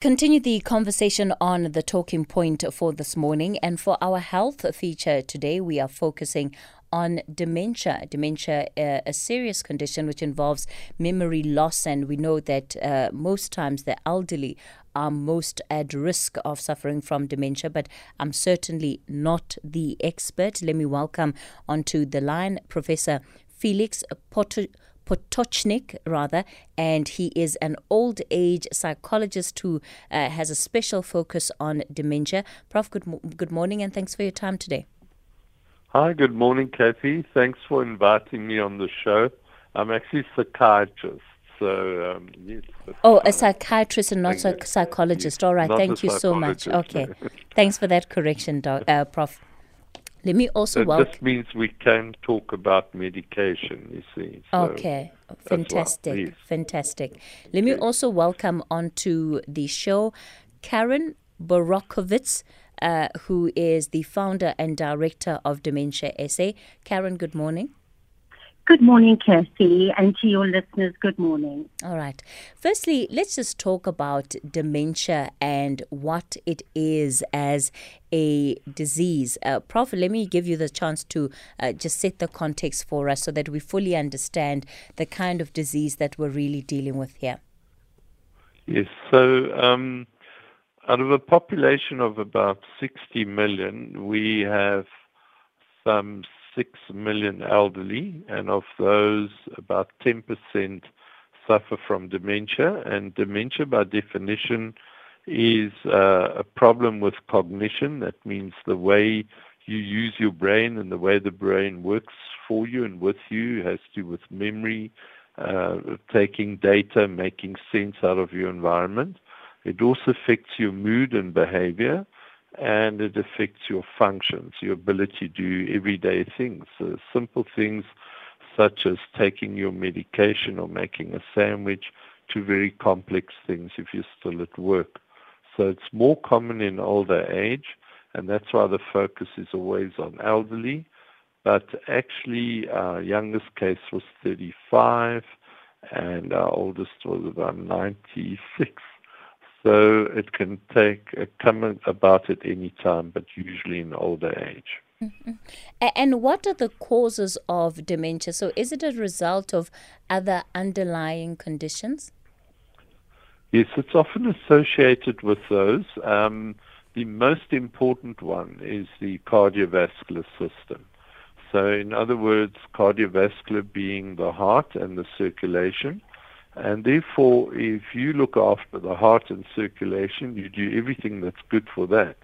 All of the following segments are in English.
Continue the conversation on the talking point for this morning. And for our health feature today, we are focusing on dementia. Dementia, uh, a serious condition which involves memory loss, and we know that uh, most times the elderly are most at risk of suffering from dementia, but I'm certainly not the expert. Let me welcome onto the line Professor Felix Potter. Potocnik, rather, and he is an old age psychologist who uh, has a special focus on dementia. Prof, good, mo- good morning and thanks for your time today. Hi, good morning, Kathy. Thanks for inviting me on the show. I'm actually a psychiatrist. So, um, yes, oh, a psychiatrist and not a psychologist. All right, thank you so much. Okay, thanks for that correction, doc, uh, Prof. Let me also welcome. This means we can talk about medication, you see. So okay, fantastic, well, fantastic. Let me also welcome onto the show Karen Borochowitz, uh, who is the founder and director of Dementia SA. Karen, good morning. Good morning, Kathy, and to your listeners, good morning. All right. Firstly, let's just talk about dementia and what it is as a disease. Uh, Prof, let me give you the chance to uh, just set the context for us so that we fully understand the kind of disease that we're really dealing with here. Yes. So, um, out of a population of about 60 million, we have some 6 million elderly, and of those, about 10% suffer from dementia. And dementia, by definition, is uh, a problem with cognition. That means the way you use your brain and the way the brain works for you and with you has to do with memory, uh, taking data, making sense out of your environment. It also affects your mood and behavior and it affects your functions, your ability to do everyday things. Simple things such as taking your medication or making a sandwich to very complex things if you're still at work. So it's more common in older age, and that's why the focus is always on elderly. But actually, our youngest case was 35, and our oldest was about 96. So it can take uh, come about at any time, but usually in older age. Mm-hmm. And what are the causes of dementia? So is it a result of other underlying conditions? Yes, it's often associated with those. Um, the most important one is the cardiovascular system. So, in other words, cardiovascular being the heart and the circulation. And therefore, if you look after the heart and circulation, you do everything that's good for that.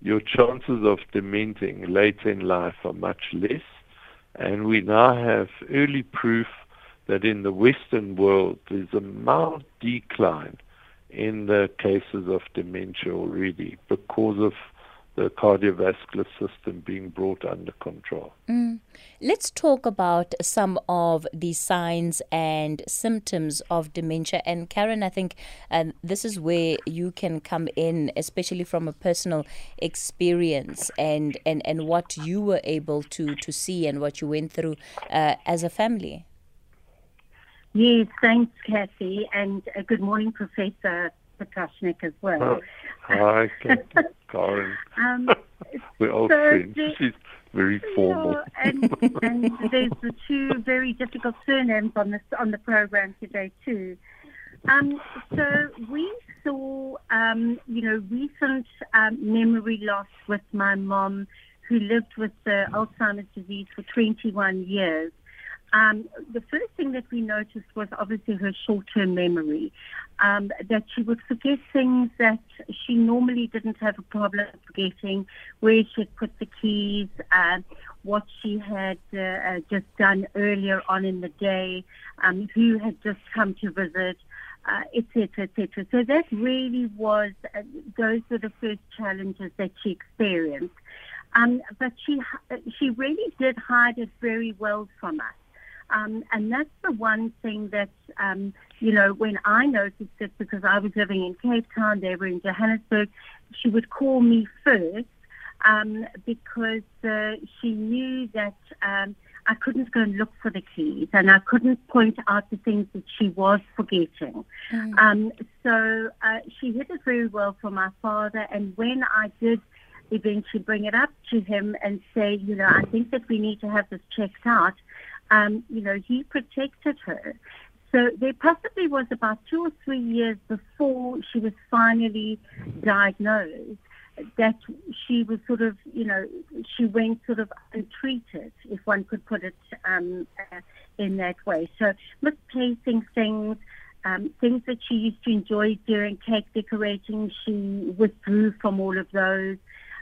Your chances of dementing later in life are much less. And we now have early proof that in the Western world, there's a mild decline in the cases of dementia already because of the cardiovascular system being brought under control. Mm. Let's talk about some of the signs and symptoms of dementia. And Karen, I think um, this is where you can come in, especially from a personal experience and, and, and what you were able to, to see and what you went through uh, as a family. Yes, thanks, Kathy, and uh, good morning, Professor Potocnik as well. Oh, hi, Karen. um, We're all so friends. The, She's very formal. and, and there's the two very difficult surnames on this on the program today too. Um, so we saw, um, you know, recent um, memory loss with my mom, who lived with uh, Alzheimer's disease for 21 years. Um, the first thing that we noticed was obviously her short-term memory, um, that she would forget things that she normally didn't have a problem forgetting, where she had put the keys, uh, what she had uh, uh, just done earlier on in the day, um, who had just come to visit, etc., uh, etc. Et so that really was, uh, those were the first challenges that she experienced. Um, but she she really did hide it very well from us. Um, and that's the one thing that, um, you know, when I noticed it, because I was living in Cape Town, they were in Johannesburg, she would call me first um, because uh, she knew that um, I couldn't go and look for the keys, and I couldn't point out the things that she was forgetting. Mm. Um, so uh, she hid it very well for my father, and when I did eventually bring it up to him and say, you know, I think that we need to have this checked out, um, you know, he protected her. So there possibly was about two or three years before she was finally diagnosed that she was sort of, you know, she went sort of untreated, if one could put it um, uh, in that way. So misplacing things, um, things that she used to enjoy doing, cake decorating, she withdrew from all of those.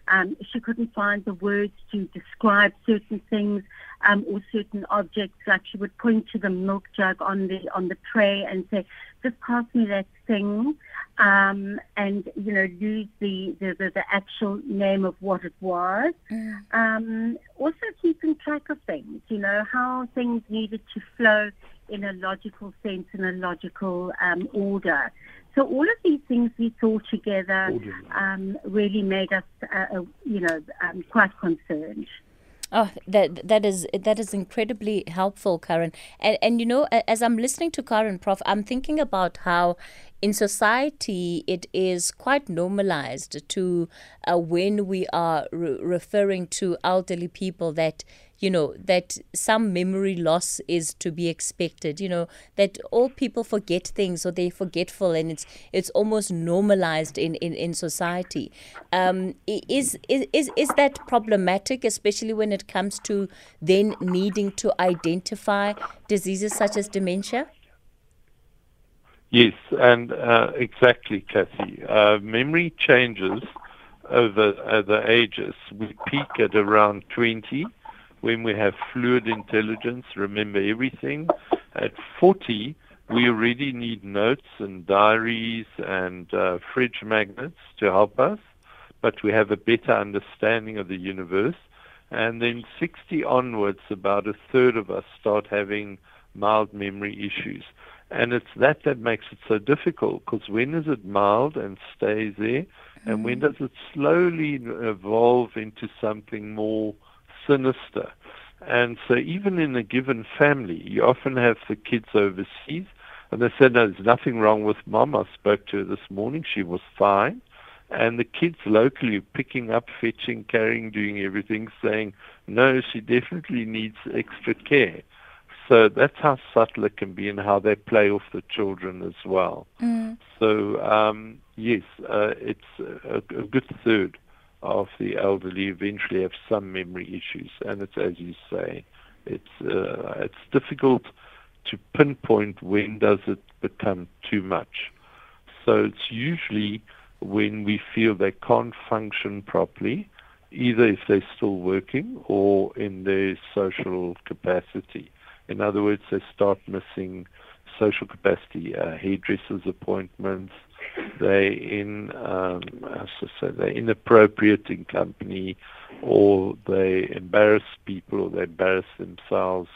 Um, she couldn't find the words to describe certain things um, or certain objects. Like she would point to the milk jug on the on the tray and say, "Just pass me that thing," um, and you know, use the, the, the, the, actual name of what it was. Mm. Um, also, keeping track of things. You know how things needed to flow in a logical sense, in a logical um, order. So all of these things we saw together um, really made us, uh, uh, you know, um, quite concerned. Oh, that that is that is incredibly helpful, Karen. And and you know, as I'm listening to Karen, Prof, I'm thinking about how in society it is quite normalized to uh, when we are re- referring to elderly people that you know, that some memory loss is to be expected, you know, that all people forget things or they're forgetful and it's it's almost normalized in, in, in society. Um, is, is, is, is that problematic, especially when it comes to then needing to identify diseases such as dementia? Yes, and uh, exactly, Kathy. Uh, memory changes over the ages. We peak at around 20 when we have fluid intelligence, remember everything. At 40, we already need notes and diaries and uh, fridge magnets to help us, but we have a better understanding of the universe. And then 60 onwards, about a third of us start having mild memory issues. And it's that that makes it so difficult because when is it mild and stays there? And when mm-hmm. does it slowly evolve into something more sinister. And so even in a given family, you often have the kids overseas, and they said, no, there's nothing wrong with mom. I spoke to her this morning. She was fine. And the kids locally picking up, fetching, carrying, doing everything, saying, no, she definitely needs extra care. So that's how subtle it can be and how they play off the children as well. Mm. So, um, yes, uh, it's a, a good third of the elderly eventually have some memory issues, and it's as you say, it's uh, it's difficult to pinpoint when does it become too much. So it's usually when we feel they can't function properly, either if they're still working or in their social capacity. In other words, they start missing social capacity, uh, hairdressers appointments, they in um, say, they're inappropriate in company, or they embarrass people, or they embarrass themselves.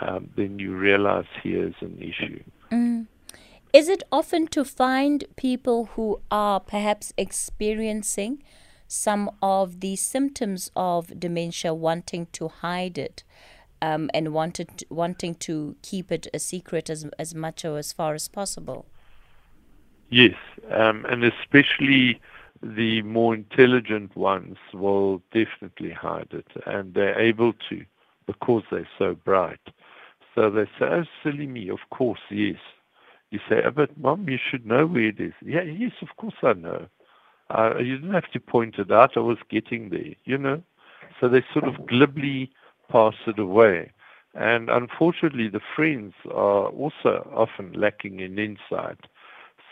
Um, then you realize here's an issue. Mm. Is it often to find people who are perhaps experiencing some of the symptoms of dementia, wanting to hide it? Um, and wanted wanting to keep it a secret as as much or as far as possible. Yes, um, and especially the more intelligent ones will definitely hide it, and they're able to because they're so bright. So they say, "Oh, silly me! Of course, yes." You say, oh, "But mom, you should know where it is." Yeah, yes, of course I know. Uh, you didn't have to point it out. I was getting there, you know. So they sort of glibly pass it away. And unfortunately, the friends are also often lacking in insight.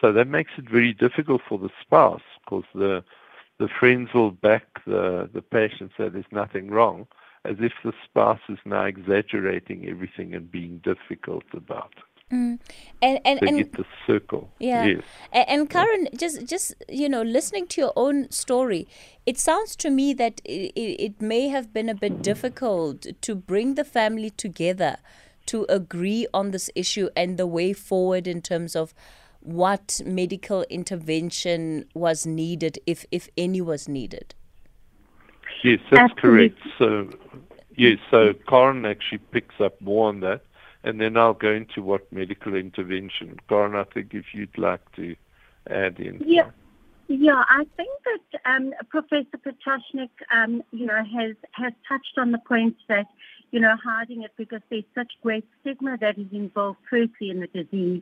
So that makes it very difficult for the spouse because the the friends will back the the patient say there's nothing wrong, as if the spouse is now exaggerating everything and being difficult about it. Mm. And and, they and get the circle. Yeah. Yes. And, and Karen, just just you know, listening to your own story, it sounds to me that it, it may have been a bit difficult to bring the family together to agree on this issue and the way forward in terms of what medical intervention was needed, if if any was needed. Yes, that's Absolutely. correct. So, Yes, so Karen actually picks up more on that, and then I'll go into what medical intervention. Karen, I think if you'd like to add in. Yeah. Yeah, I think that um, Professor Potocnik, um, you know, has has touched on the point that, you know, hiding it because there's such great stigma that is involved firstly in the disease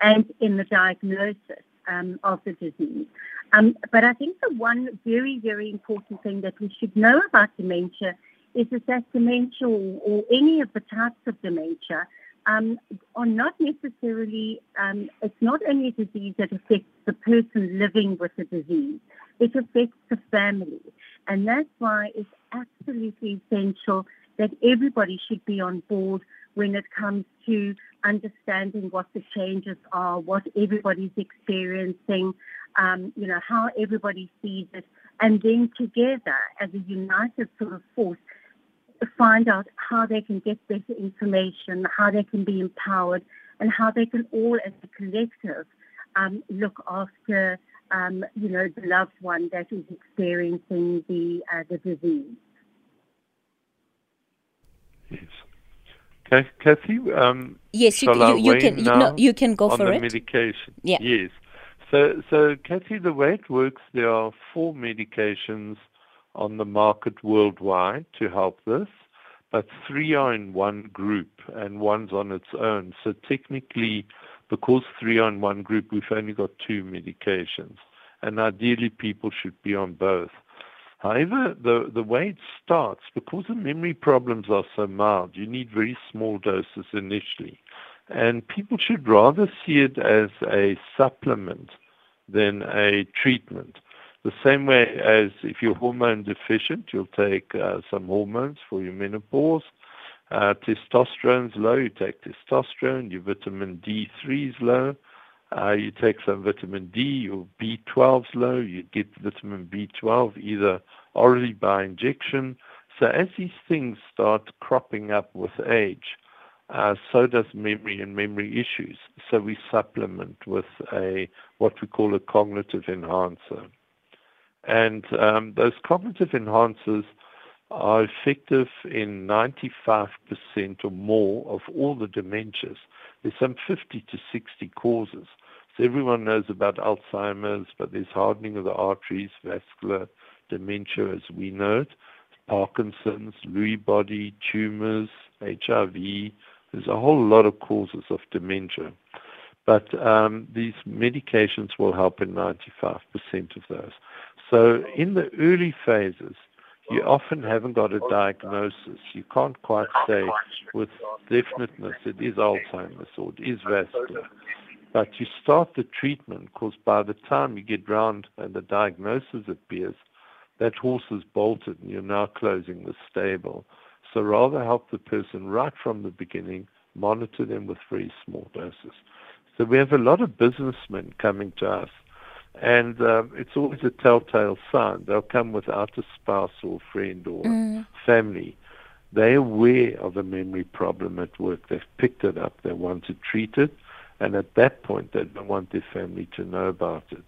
and in the diagnosis um, of the disease. Um, but I think the one very, very important thing that we should know about dementia is, is that dementia or, or any of the types of dementia um, are not necessarily, um, it's not only a disease that affects the person living with the disease, it affects the family. And that's why it's absolutely essential that everybody should be on board when it comes to understanding what the changes are, what everybody's experiencing, um, you know, how everybody sees it, and then together as a united sort of force, find out how they can get better information, how they can be empowered, and how they can all, as a collective, um, look after, um, you know, the loved one that is experiencing the uh, the disease. Yes. Okay, Kathy. Um, yes, you, you, you can. You, no, you can go on for the it. medication. Yeah. Yes. So, so Kathy, the way it works, there are four medications on the market worldwide to help this, but three are in one group and one's on its own. So technically, because three are in one group, we've only got two medications, and ideally people should be on both. However, the, the way it starts, because the memory problems are so mild, you need very small doses initially. And people should rather see it as a supplement than a treatment. The same way as if you're hormone deficient, you'll take uh, some hormones for your menopause. Uh, testosterone's low, you take testosterone. Your vitamin D3 is low. Uh, you take some vitamin D, your B12's low. You get vitamin B12 either orally by injection. So as these things start cropping up with age, uh, so does memory and memory issues. So we supplement with a what we call a cognitive enhancer. And um, those cognitive enhancers are effective in 95% or more of all the dementias. There's some 50 to 60 causes. So everyone knows about Alzheimer's, but there's hardening of the arteries, vascular dementia as we know it, Parkinson's, Lewy body, tumors, HIV. There's a whole lot of causes of dementia. But um, these medications will help in 95% of those. So in the early phases, you often haven't got a diagnosis. You can't quite say with definiteness it is Alzheimer's or it is vascular. But you start the treatment because by the time you get round and the diagnosis appears, that horse is bolted and you're now closing the stable. So rather help the person right from the beginning, monitor them with very small doses. So we have a lot of businessmen coming to us, and um, it's always a telltale sign. They'll come without a spouse or friend or mm. family. They're aware of a memory problem at work. They've picked it up. They want to treat it. And at that point, they don't want their family to know about it.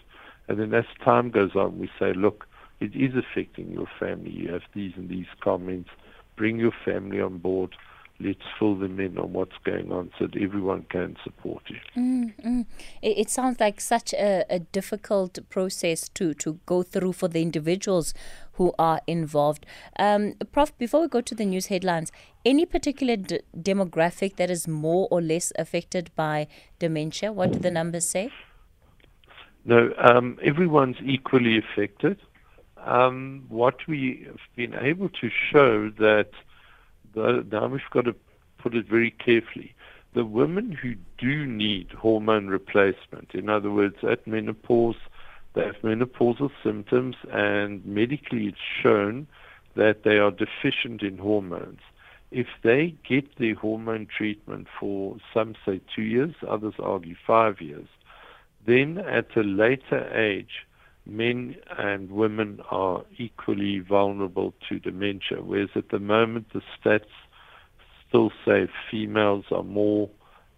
And then as time goes on, we say, look, it is affecting your family. You have these and these comments. Bring your family on board let's fill them in on what's going on so that everyone can support you. Mm, mm. It, it, sounds like such a, a, difficult process to, to go through for the individuals who are involved. Um, Prof, before we go to the news headlines, any particular d- demographic that is more or less affected by dementia? What do the numbers say? No, um, everyone's equally affected. Um, what we have been able to show that now we've got to put it very carefully. The women who do need hormone replacement, in other words, at menopause, they have menopausal symptoms, and medically it's shown that they are deficient in hormones. If they get the hormone treatment for some say two years, others argue five years, then at a later age, men and women are equally vulnerable to dementia, whereas at the moment the stats still say females are more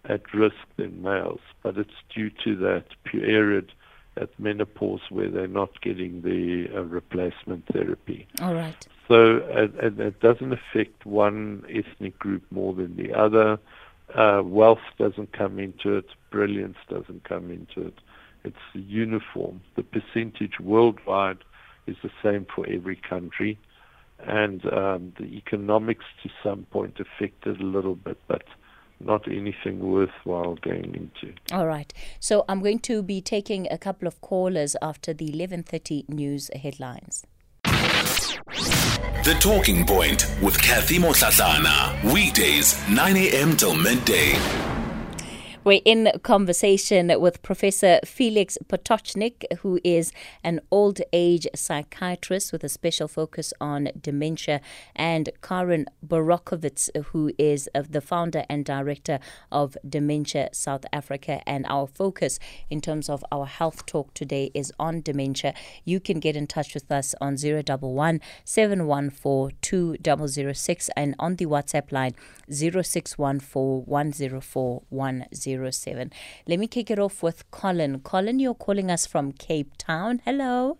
at risk than males, but it's due to that period at menopause where they're not getting the uh, replacement therapy. All right. So it, it doesn't affect one ethnic group more than the other. Uh, wealth doesn't come into it. Brilliance doesn't come into it. It's uniform. The percentage worldwide is the same for every country. And um, the economics to some point affected a little bit, but not anything worthwhile going into. All right. So I'm going to be taking a couple of callers after the 11:30 news headlines. The Talking Point with Kathy Motlatlana. Weekdays 9 a.m. till midday. We're in conversation with Professor Felix Potocnik, who is an old age psychiatrist with a special focus on dementia, and Karen Borochowitz, who is uh, the founder and director of Dementia South Africa. And our focus in terms of our health talk today is on dementia. You can get in touch with us on 011 714 2006 and on the WhatsApp line 0614 104 07. Let me kick it off with Colin. Colin, you're calling us from Cape Town. Hello.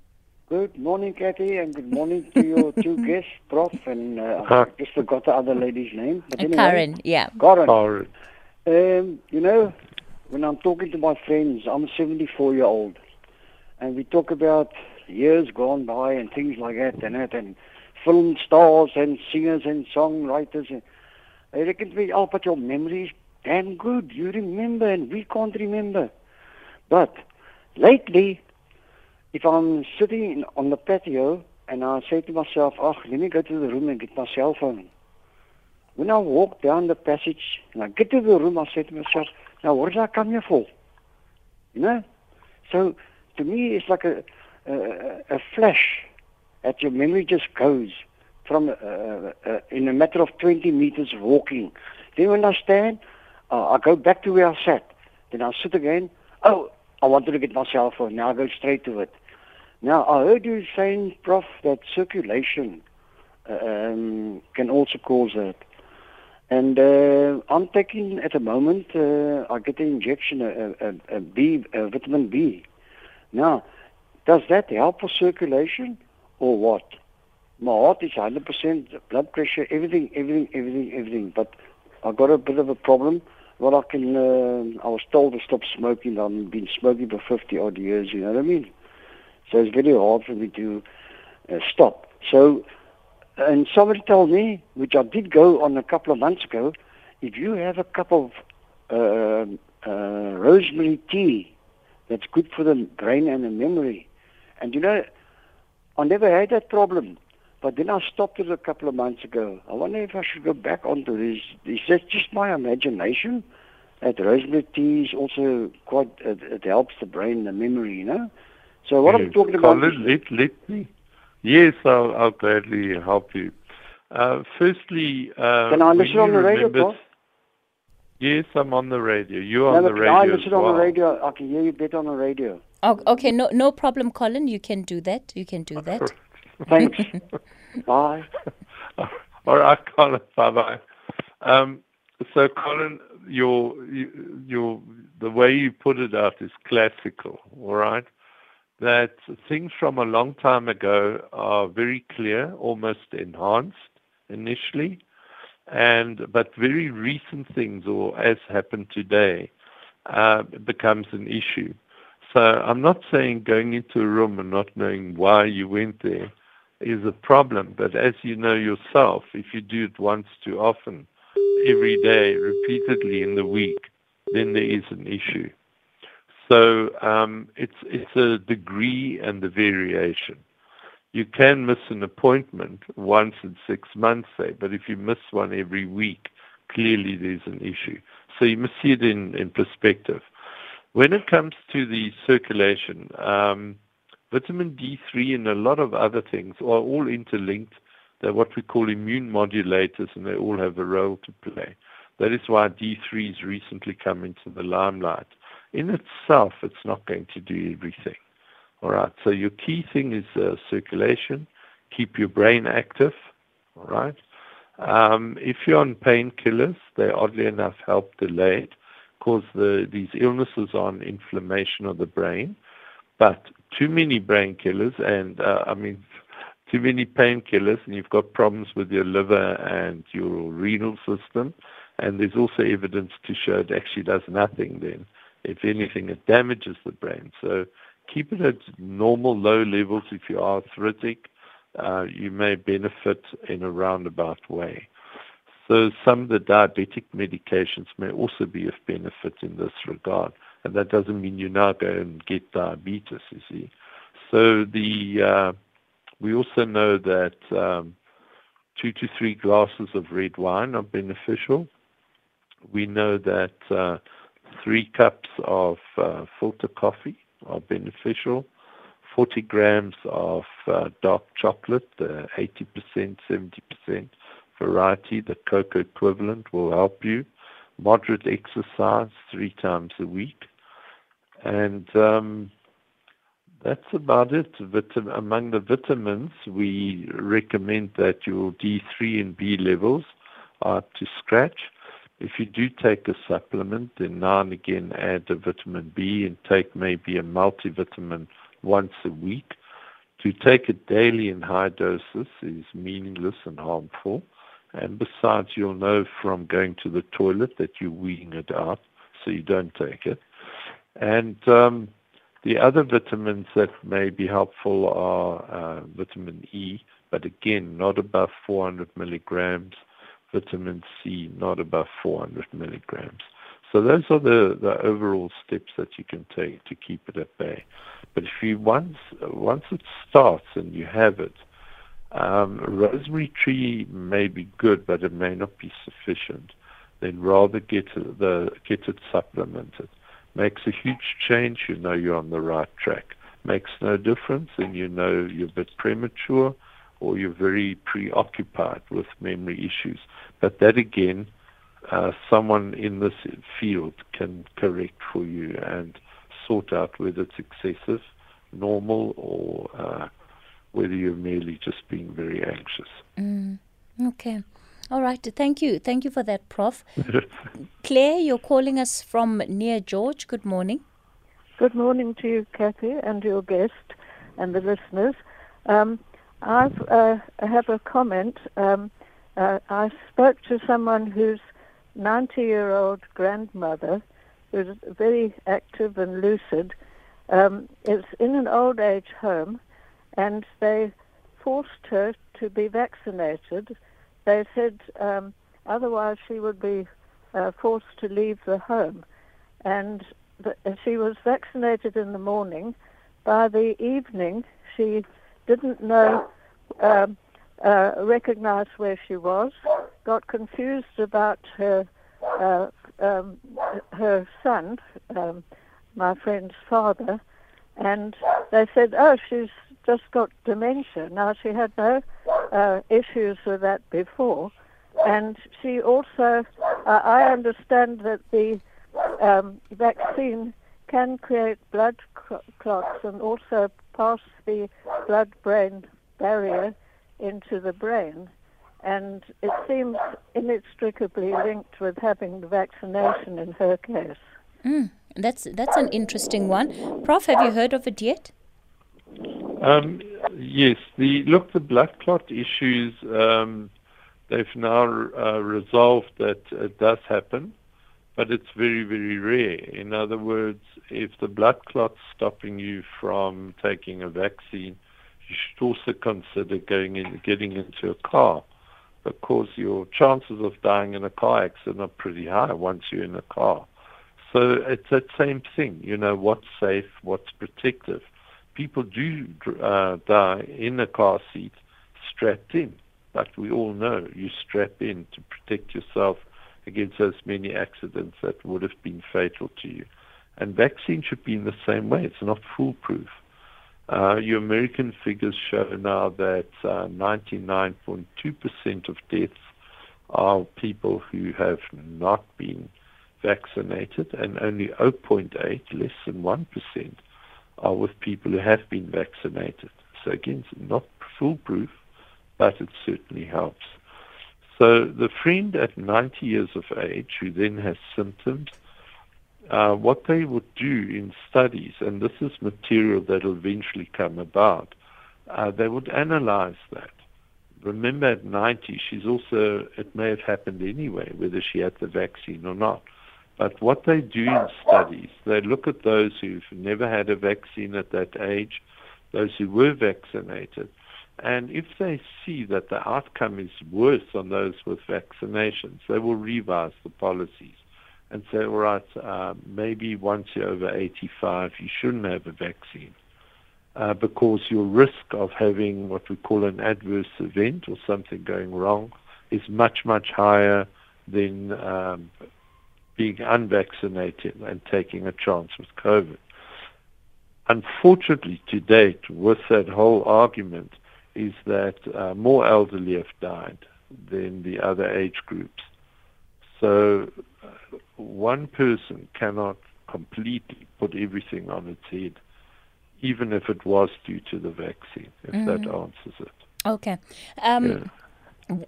Good morning, Kathy, and good morning to your two guests, Prof. And uh, I just forgot the other lady's name. But anyway, Karen, yeah. Karen. Karen. Um, you know, when I'm talking to my friends, I'm a 74 year old, and we talk about years gone by and things like that and that, and film stars and singers and songwriters. And I reckon to me, oh, but your memories damn good. You remember and we can't remember. But lately, if I'm sitting on the patio and I say to myself, oh, let me go to the room and get my cell phone. When I walk down the passage and I get to the room, I say to myself, now what did I come here for? You know? So to me, it's like a, a, a flash that your memory just goes from uh, uh, in a matter of 20 meters walking. Then when I stand, uh, I go back to where I sat. Then I sit again. Oh, I wanted to get my cell phone. Now I go straight to it. Now I heard you saying, Prof, that circulation um, can also cause that. And uh, I'm taking at the moment. Uh, I get an injection, a, a, a B, a vitamin B. Now, does that help for circulation or what? My heart is 100%, blood pressure, everything, everything, everything, everything. But I got a bit of a problem well, I can. Uh, I was told to stop smoking. I've been smoking for 50 odd years. You know what I mean? So it's very hard for me to uh, stop. So, and somebody told me, which I did go on a couple of months ago, if you have a cup of uh, rosemary tea, that's good for the brain and the memory. And you know, I never had that problem. But then I stopped it a couple of months ago. I wonder if I should go back onto this. Is that just my imagination? That rosemary tea is also quite, it, it helps the brain, the memory, you know? So what yes. I'm talking about... Colin, let, let me. Yes, I'll, I'll gladly help you. Uh, firstly... Uh, Can I listen on the radio, Paul? Yes, I'm on the radio. You're no, on the radio. I listen well. on the radio. I can hear you better on the radio. Oh, okay, no, no problem, Colin. You can do that. You can do that. Thanks. bye. All right, Colin. Bye bye. Um, so, Colin, your your the way you put it out is classical. All right, that things from a long time ago are very clear, almost enhanced initially, and but very recent things, or as happened today, uh, becomes an issue. So I'm not saying going into a room and not knowing why you went there is a problem. But as you know yourself, if you do it once too often, every day, repeatedly in the week, then there is an issue. So um, it's it's a degree and the variation. You can miss an appointment once in six months, say, but if you miss one every week, clearly there's an issue. So you must see it in, in perspective. When it comes to the circulation, um, Vitamin D3 and a lot of other things are all interlinked. They're what we call immune modulators, and they all have a role to play. That is why D3 has recently come into the limelight. In itself, it's not going to do everything. All right, so your key thing is uh, circulation. Keep your brain active. All right. Um, if you're on painkillers, they oddly enough help delay it, cause the, these illnesses are on inflammation of the brain. But too many brain killers, and uh, I mean, too many painkillers and you've got problems with your liver and your renal system. And there's also evidence to show it actually does nothing then. If anything, it damages the brain. So keep it at normal low levels if you are arthritic. Uh, you may benefit in a roundabout way. So some of the diabetic medications may also be of benefit in this regard. And that doesn't mean you now go and get diabetes, you see. So the uh, we also know that um, two to three glasses of red wine are beneficial. We know that uh, three cups of uh, filter coffee are beneficial. 40 grams of uh, dark chocolate, uh, 80%, 70% variety, the cocoa equivalent, will help you. Moderate exercise three times a week. And um, that's about it. Among the vitamins, we recommend that your D3 and B levels are up to scratch. If you do take a supplement, then now and again add a vitamin B and take maybe a multivitamin once a week. To take it daily in high doses is meaningless and harmful. And besides, you'll know from going to the toilet that you're weeing it out, so you don't take it. And um, the other vitamins that may be helpful are uh, vitamin E, but again, not above 400 milligrams. Vitamin C, not above 400 milligrams. So those are the, overall steps that you can take to keep it at bay. But if you once once it starts and you have it, um, rosemary tree may be good, but it may not be sufficient. Then rather get get it supplemented makes a huge change, you know you're on the right track. Makes no difference, and you know you're a bit premature or you're very preoccupied with memory issues. But that again, uh, someone in this field can correct for you and sort out whether it's excessive, normal, or uh, whether you're merely just being very anxious. Mm, okay. All right. Thank you. Thank you for that, Prof. Claire, you're calling us from near George. Good morning. Good morning to you, Kathy, and your guest and the listeners. Um, I've, uh, I have a comment. Um, uh, I spoke to someone whose 90 year old grandmother, who's very active and lucid, um, is in an old age home, and they forced her to be vaccinated they said um, otherwise she would be uh, forced to leave the home. And the, she was vaccinated in the morning. By the evening, she didn't know, um, uh, recognize where she was, got confused about her uh, um, her son, um, my friend's father, and they said, "Oh, she's just got dementia." Now she had no uh, issues with that before. And she also, uh, I understand that the um, vaccine can create blood clots and also pass the blood-brain barrier into the brain. And it seems inextricably linked with having the vaccination in her case. Mm, that's that's an interesting one. Prof, have you heard of it yet? Um, yes, the look the blood clot issues. Um, they've now uh, resolved that it does happen, but it's very very rare. In other words, if the blood clot's stopping you from taking a vaccine, you should also consider going in, getting into a car, because your chances of dying in a car accident are pretty high once you're in a car. So it's that same thing. You know what's safe, what's protective people do uh, die in a car seat strapped in. But we all know you strap in to protect yourself against as many accidents that would have been fatal to you. And vaccine should be in the same way. It's not foolproof. Uh, your American figures show now that uh, 99.2% of deaths are people who have not been vaccinated, and only 0.8, less than 1%, are with people who have been vaccinated. So again, it's not foolproof, but it certainly helps. So the friend at 90 years of age who then has symptoms, uh, what they would do in studies, and this is material that will eventually come about, uh, they would analyze that. Remember, at 90, she's also, it may have happened anyway, whether she had the vaccine or not. But what they do in studies, they look at those who've never had a vaccine at that age, those who were vaccinated, and if they see that the outcome is worse on those with vaccinations, they will revise the policies and say, all right, uh, maybe once you're over 85, you shouldn't have a vaccine uh, because your risk of having what we call an adverse event or something going wrong is much, much higher than um, being unvaccinated and taking a chance with COVID. Unfortunately, to date, with that whole argument, is that uh, more elderly have died than the other age groups. So uh, one person cannot completely put everything on its head, even if it was due to the vaccine, if mm. that answers it. Okay. Um, yeah.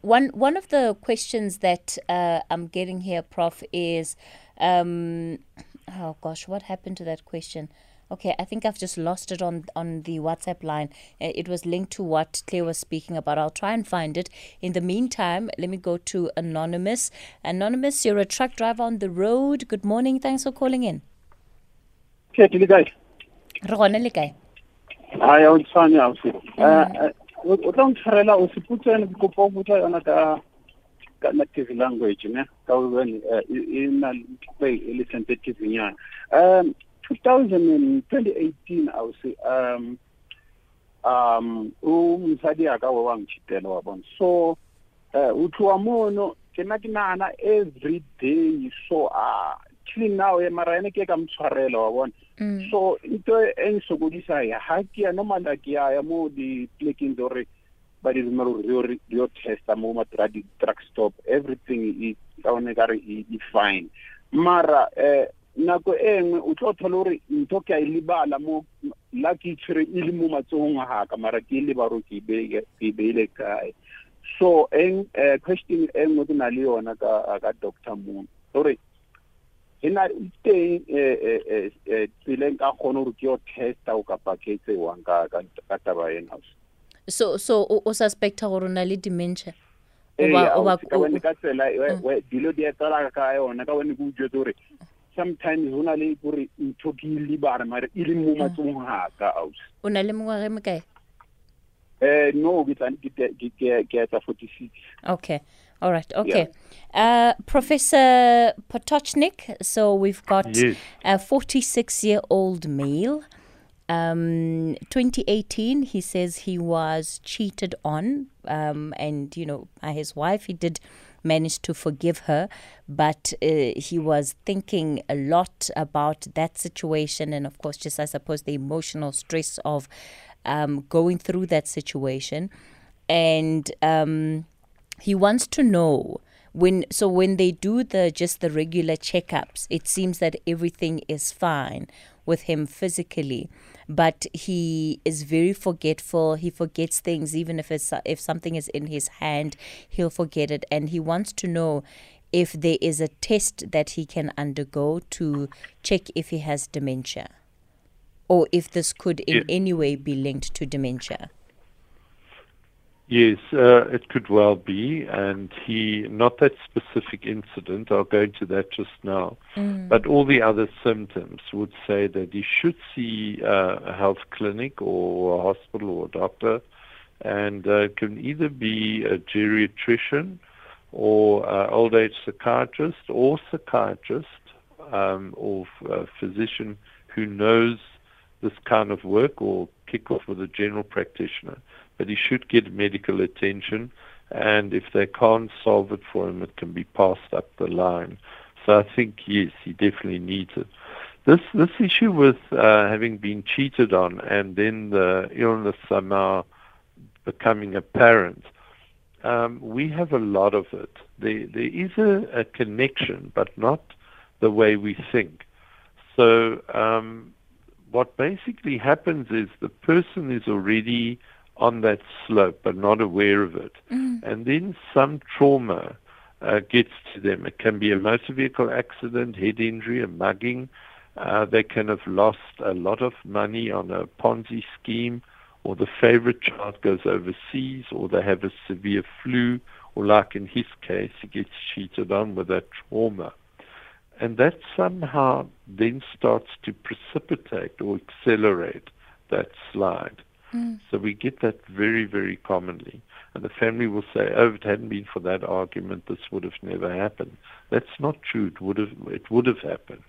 One one of the questions that uh, I'm getting here, Prof, is, um, oh gosh, what happened to that question? Okay, I think I've just lost it on on the WhatsApp line. Uh, it was linked to what Claire was speaking about. I'll try and find it. In the meantime, let me go to Anonymous. Anonymous, you're a truck driver on the road. Good morning. Thanks for calling in. ke le kae re gone le kae ai o tshwane a se o tla ntshwarela o se putsene ke kopa o botsa yona ka ka native language ne? Ka o e na le sensitive nyana. Um 2018 I would say um um umsadi aka wa wa ngitshitela wa bona. So uh uthiwa mono ke na ke nana every day so uh clean now e mara ene ke ka mtshwarela wa bona. So into e nsokodisa ya ha ke ya normal ke ya ya mo di plekeng dore ba di rumela re yo testa mo ma drug drug stop. Everything is ka one ka re e fine mara eh nako e nngwe o tlo thola gore ntho ke a e lebala mo la ke itshwere e le mo matsogong a gaka mara ke e leba gore ke e beile kae. So en uh, question e nngwe ke na le yona ka ka doctor moon. Gore e na teng tseleng ka kgone gore ke yo testa o kapa ke tsewang ka ka taba ena. So so o suspecta gore o na le dementia? Oba ka wena ka tsela dilo di etela ka yona ka wena ke utswetse gore sometimes ho na le gore ntho ke libare mare e le mo matsong ha ka aus o na le mengwaga me kae eh no ke tla ke ke etsa 46 okay. All right okay yeah. uh professor potocnik so we've got yes. a 46 year old male um 2018 he says he was cheated on um and you know by his wife he did manage to forgive her, but uh, he was thinking a lot about that situation, and of course, just I suppose the emotional stress of um, going through that situation, and um, he wants to know when so when they do the just the regular checkups it seems that everything is fine with him physically but he is very forgetful. He forgets things even if it's if something is in his hand he'll forget it. And he wants to know if there is a test that he can undergo to check if he has dementia or if this could in yeah. any way be linked to dementia Yes, uh, it could well be, and he not that specific incident. I'll go into that just now, mm. but all the other symptoms would say that he should see uh, a health clinic or a hospital or a doctor, and uh, it can either be a geriatrician or uh, old age psychiatrist or psychiatrist um, or a physician who knows this kind of work or kick off with a general practitioner but he should get medical attention. And if they can't solve it for him, it can be passed up the line. So I think yes, he definitely needs it. This this issue with uh, having been cheated on and then the illness somehow becoming apparent, um, we have a lot of it. There there is a, a connection, but not the way we think. So um, what basically happens is the person is already on that slope but not aware of it. Mm. And then some trauma uh, gets to them. It can be a motor vehicle accident, head injury, a mugging. Uh, they can have lost a lot of money on a Ponzi scheme or the favorite child goes overseas, or they have a severe flu, or like in his case, he gets cheated on with that trauma. And that somehow then starts to precipitate or accelerate that slide. Mm. So we get that very, very commonly. And the family will say, oh, if it hadn't been for that argument, this would have never happened. That's not true. It would have, it would have happened.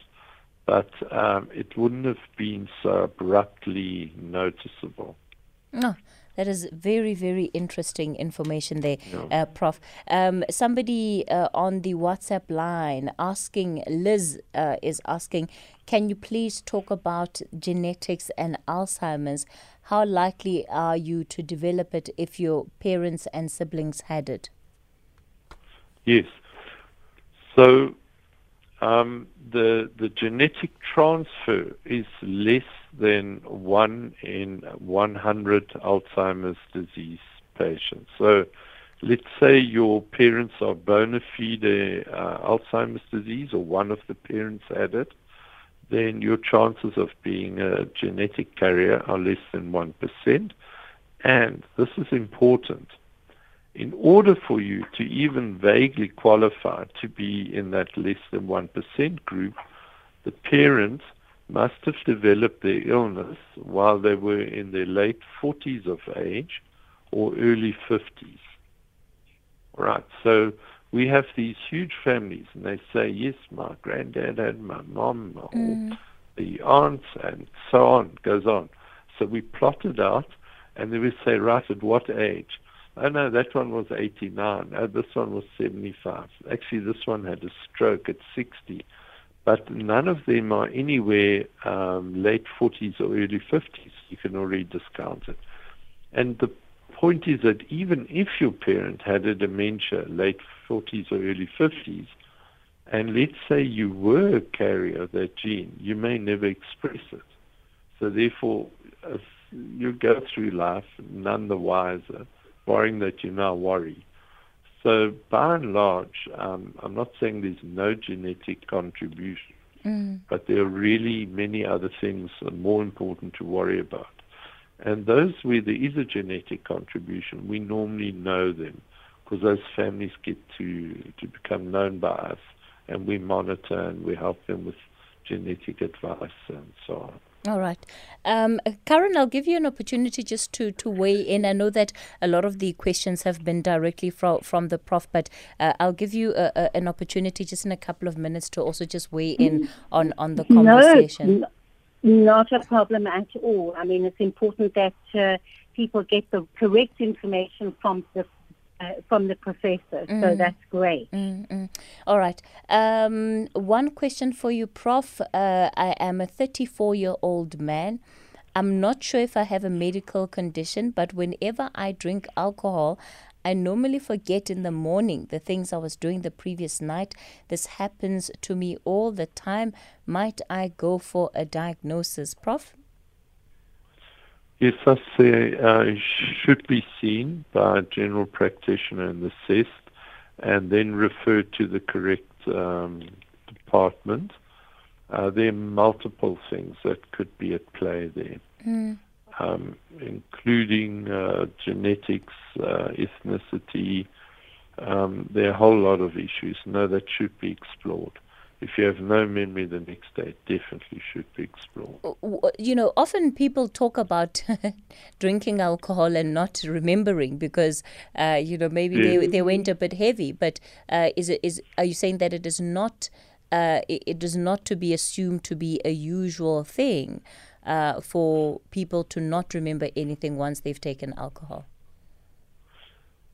But um, it wouldn't have been so abruptly noticeable. No, that is very, very interesting information there, uh, Prof. Um, somebody uh, on the WhatsApp line asking, Liz uh, is asking, can you please talk about genetics and Alzheimer's? How likely are you to develop it if your parents and siblings had it? Yes. So um, the the genetic transfer is less than one in 100 Alzheimer's disease patients. So let's say your parents are bona fide uh, Alzheimer's disease or one of the parents had it, then your chances of being a genetic carrier are less than 1%. And this is important. In order for you to even vaguely qualify to be in that less than 1% group, the parent must have developed their illness while they were in their late 40s of age or early 50s. Right, so we have these huge families, and they say, yes, my granddad had my mom, or mm. the aunts, and so on, goes on. So we plotted out, and then we say, right, at what age? Oh, no, that one was 89. Oh, this one was 75. Actually, this one had a stroke at 60 but none of them are anywhere um, late 40s or early 50s. You can already discount it. And the point is that even if your parent had a dementia, late 40s or early 50s, and let's say you were a carrier of that gene, you may never express it. So therefore, you go through life none the wiser, worrying that you now worry. So by and large, um, I'm not saying there's no genetic contribution, mm. but there are really many other things that are more important to worry about. And those where there is a genetic contribution, we normally know them because those families get to, to become known by us and we monitor and we help them with genetic advice and so on. All right. Um, Karen, I'll give you an opportunity just to, to weigh in. I know that a lot of the questions have been directly from, from the prof, but uh, I'll give you a, a, an opportunity just in a couple of minutes to also just weigh in on, on the conversation. No, not a problem at all. I mean, it's important that uh, people get the correct information from the uh, from the professor. Mm. So that's great. Mm-hmm. All right. Um, one question for you, Prof. Uh, I am a 34 year old man. I'm not sure if I have a medical condition, but whenever I drink alcohol, I normally forget in the morning the things I was doing the previous night. This happens to me all the time. Might I go for a diagnosis, Prof? Yes, I say uh, should be seen by a general practitioner and assessed, and then referred to the correct um, department. Uh, there are multiple things that could be at play there, mm. um, including uh, genetics, uh, ethnicity. Um, there are a whole lot of issues. No, that should be explored if you have no memory the next day, it definitely should be explored. You know, often people talk about drinking alcohol and not remembering because, uh, you know, maybe they, they went a bit heavy. But uh, is it is are you saying that it is not uh, it, it is not to be assumed to be a usual thing uh, for people to not remember anything once they've taken alcohol?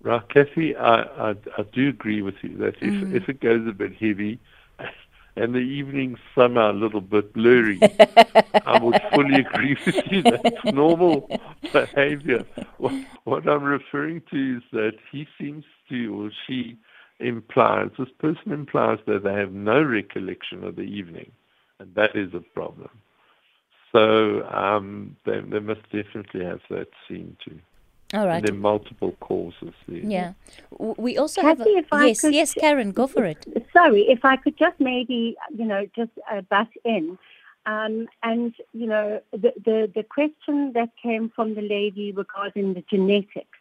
Right, Kathy, I, I, I do agree with you that if, mm. if it goes a bit heavy, and the evenings somehow a little bit blurry. I would fully agree with you. That's normal behavior. What, what I'm referring to is that he seems to, or she implies, this person implies that they have no recollection of the evening, and that is a problem. So um, they, they must definitely have that seen too. All right. there are multiple causes there. Yeah. We also Kathy, have a, yes, could, yes, Karen, go for it. Sorry, if I could just maybe, you know, just uh, butt in. Um, and you know, the, the the question that came from the lady regarding the genetics.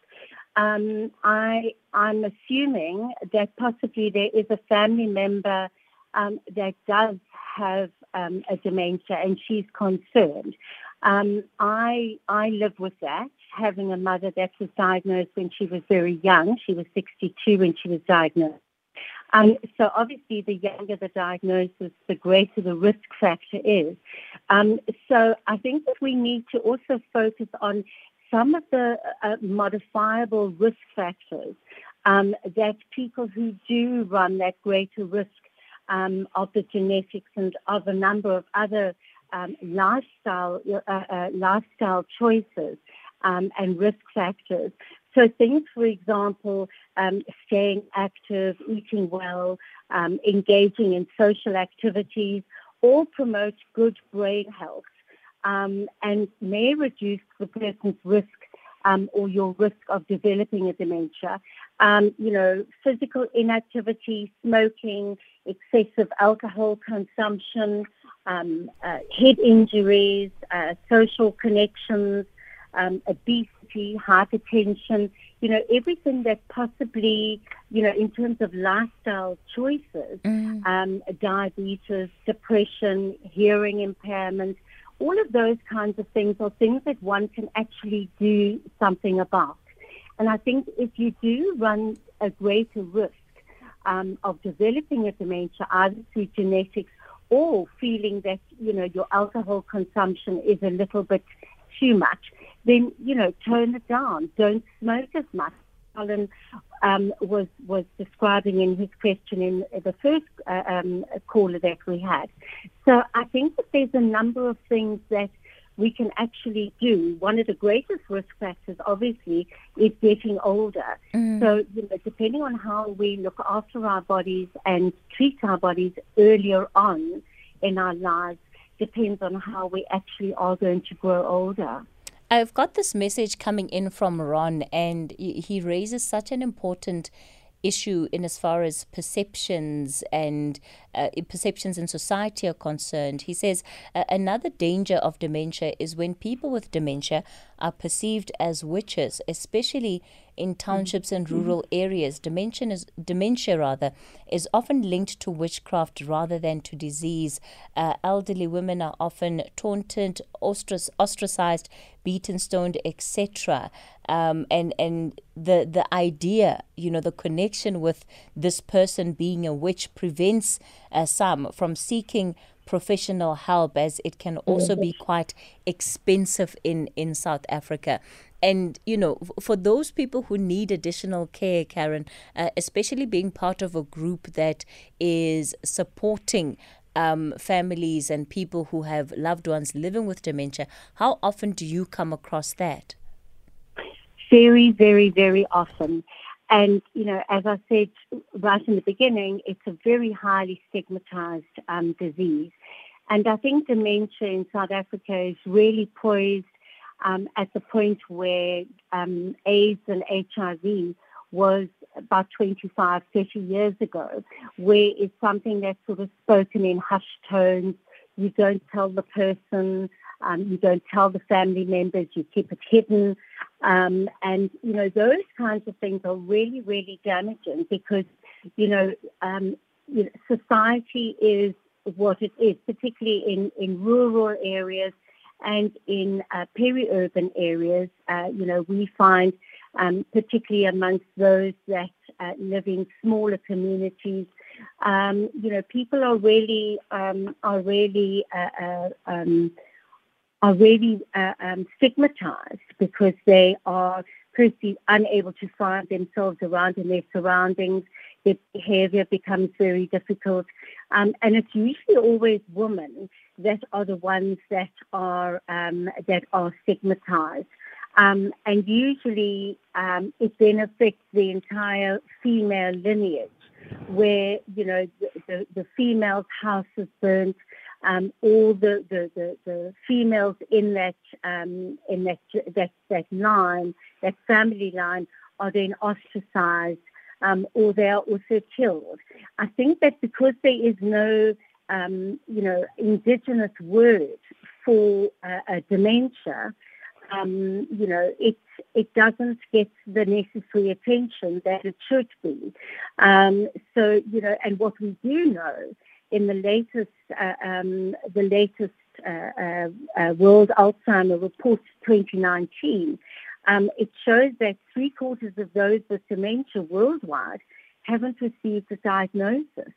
Um, I I'm assuming that possibly there is a family member um, that does have um, a dementia, and she's concerned. Um, I I live with that, having a mother that was diagnosed when she was very young. She was 62 when she was diagnosed. Um, so obviously, the younger the diagnosis, the greater the risk factor is. Um, so I think that we need to also focus on some of the uh, modifiable risk factors um, that people who do run that greater risk um, of the genetics and of a number of other um, lifestyle uh, uh, lifestyle choices um, and risk factors. So things, for example, um, staying active, eating well, um, engaging in social activities, all promote good brain health um, and may reduce the person's risk um, or your risk of developing a dementia. Um, you know, physical inactivity, smoking, excessive alcohol consumption, um, uh, head injuries, uh, social connections, um, obesity, hypertension, you know, everything that possibly, you know, in terms of lifestyle choices, mm. um, diabetes, depression, hearing impairment, all of those kinds of things are things that one can actually do something about. And I think if you do run a greater risk um, of developing a dementia, either through genetics or feeling that, you know, your alcohol consumption is a little bit too much, then, you know, tone it down. Don't smoke as much. Alan um, was was describing in his question in the first uh, um, caller that we had. So I think that there's a number of things that we can actually do. One of the greatest risk factors, obviously, is getting older. Mm. So, you know, depending on how we look after our bodies and treat our bodies earlier on in our lives, depends on how we actually are going to grow older. I've got this message coming in from Ron, and he raises such an important issue in as far as perceptions and uh, perceptions in society are concerned. He says another danger of dementia is when people with dementia are perceived as witches, especially in townships and mm-hmm. rural areas. Dementia is dementia rather is often linked to witchcraft rather than to disease. Uh, elderly women are often taunted, ostracized, beaten, stoned, etc. Um, and and the the idea, you know, the connection with this person being a witch prevents uh, some from seeking professional help as it can also be quite expensive in in South Africa and you know for those people who need additional care karen uh, especially being part of a group that is supporting um, families and people who have loved ones living with dementia how often do you come across that? Very very very often. And you know as i said right in the beginning it's a very highly stigmatized um, disease. And i think dementia in south africa is really poised um, at the point where um, AIDS and HIV was about 25, 30 years ago, where it's something that's sort of spoken in hushed tones. You don't tell the person, um, you don't tell the family members, you keep it hidden. Um, and, you know, those kinds of things are really, really damaging because, you know, um, you know society is what it is, particularly in, in rural areas and in uh, peri-urban areas, uh, you know, we find, um, particularly amongst those that uh, live in smaller communities, um, you know, people are really um, are really uh, uh, um, are really uh, um, stigmatized because they are firstly unable to find themselves around in their surroundings. Their behavior becomes very difficult, um, and it's usually always women that are the ones that are um, that are stigmatized. Um, and usually um, it then affects the entire female lineage, where you know the, the, female's house is burnt, um, all the, the, the, the, females in that um, in that that that line, that family line, are then ostracized, um, or they are also killed. I think that because there is no um, you know, indigenous word for uh, dementia, um, you know, it it doesn't get the necessary attention that it should be. Um, so, you know, and what we do know in the latest uh, um, the latest uh, uh, uh World Alzheimer Report 2019, um, it shows that three quarters of those with dementia worldwide haven't received a diagnosis.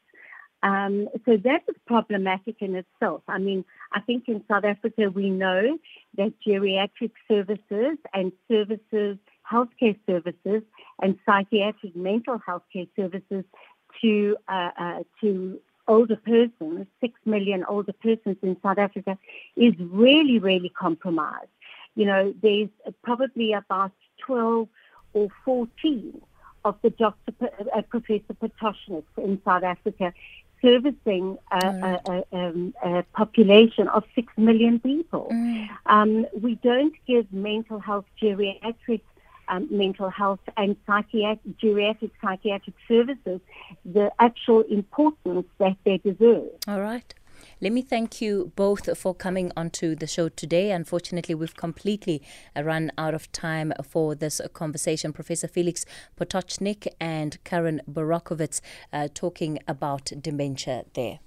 Um, so that is problematic in itself. I mean, I think in South Africa we know that geriatric services and services, healthcare services, and psychiatric mental health care services to uh, uh, to older persons, six million older persons in South Africa, is really, really compromised. You know, there's probably about 12 or 14 of the Dr. P- uh, Professor Potocniks in South Africa servicing a, mm. a, a, um, a, population of six million people. Mm. Um, we don't give mental health geriatric um, mental health and psychiatric, geriatric psychiatric services the actual importance that they deserve. All right. Let me thank you both for coming onto the show today. Unfortunately, we've completely run out of time for this conversation. Professor Felix Potocnik and Karen Borochowitz uh, talking about dementia there.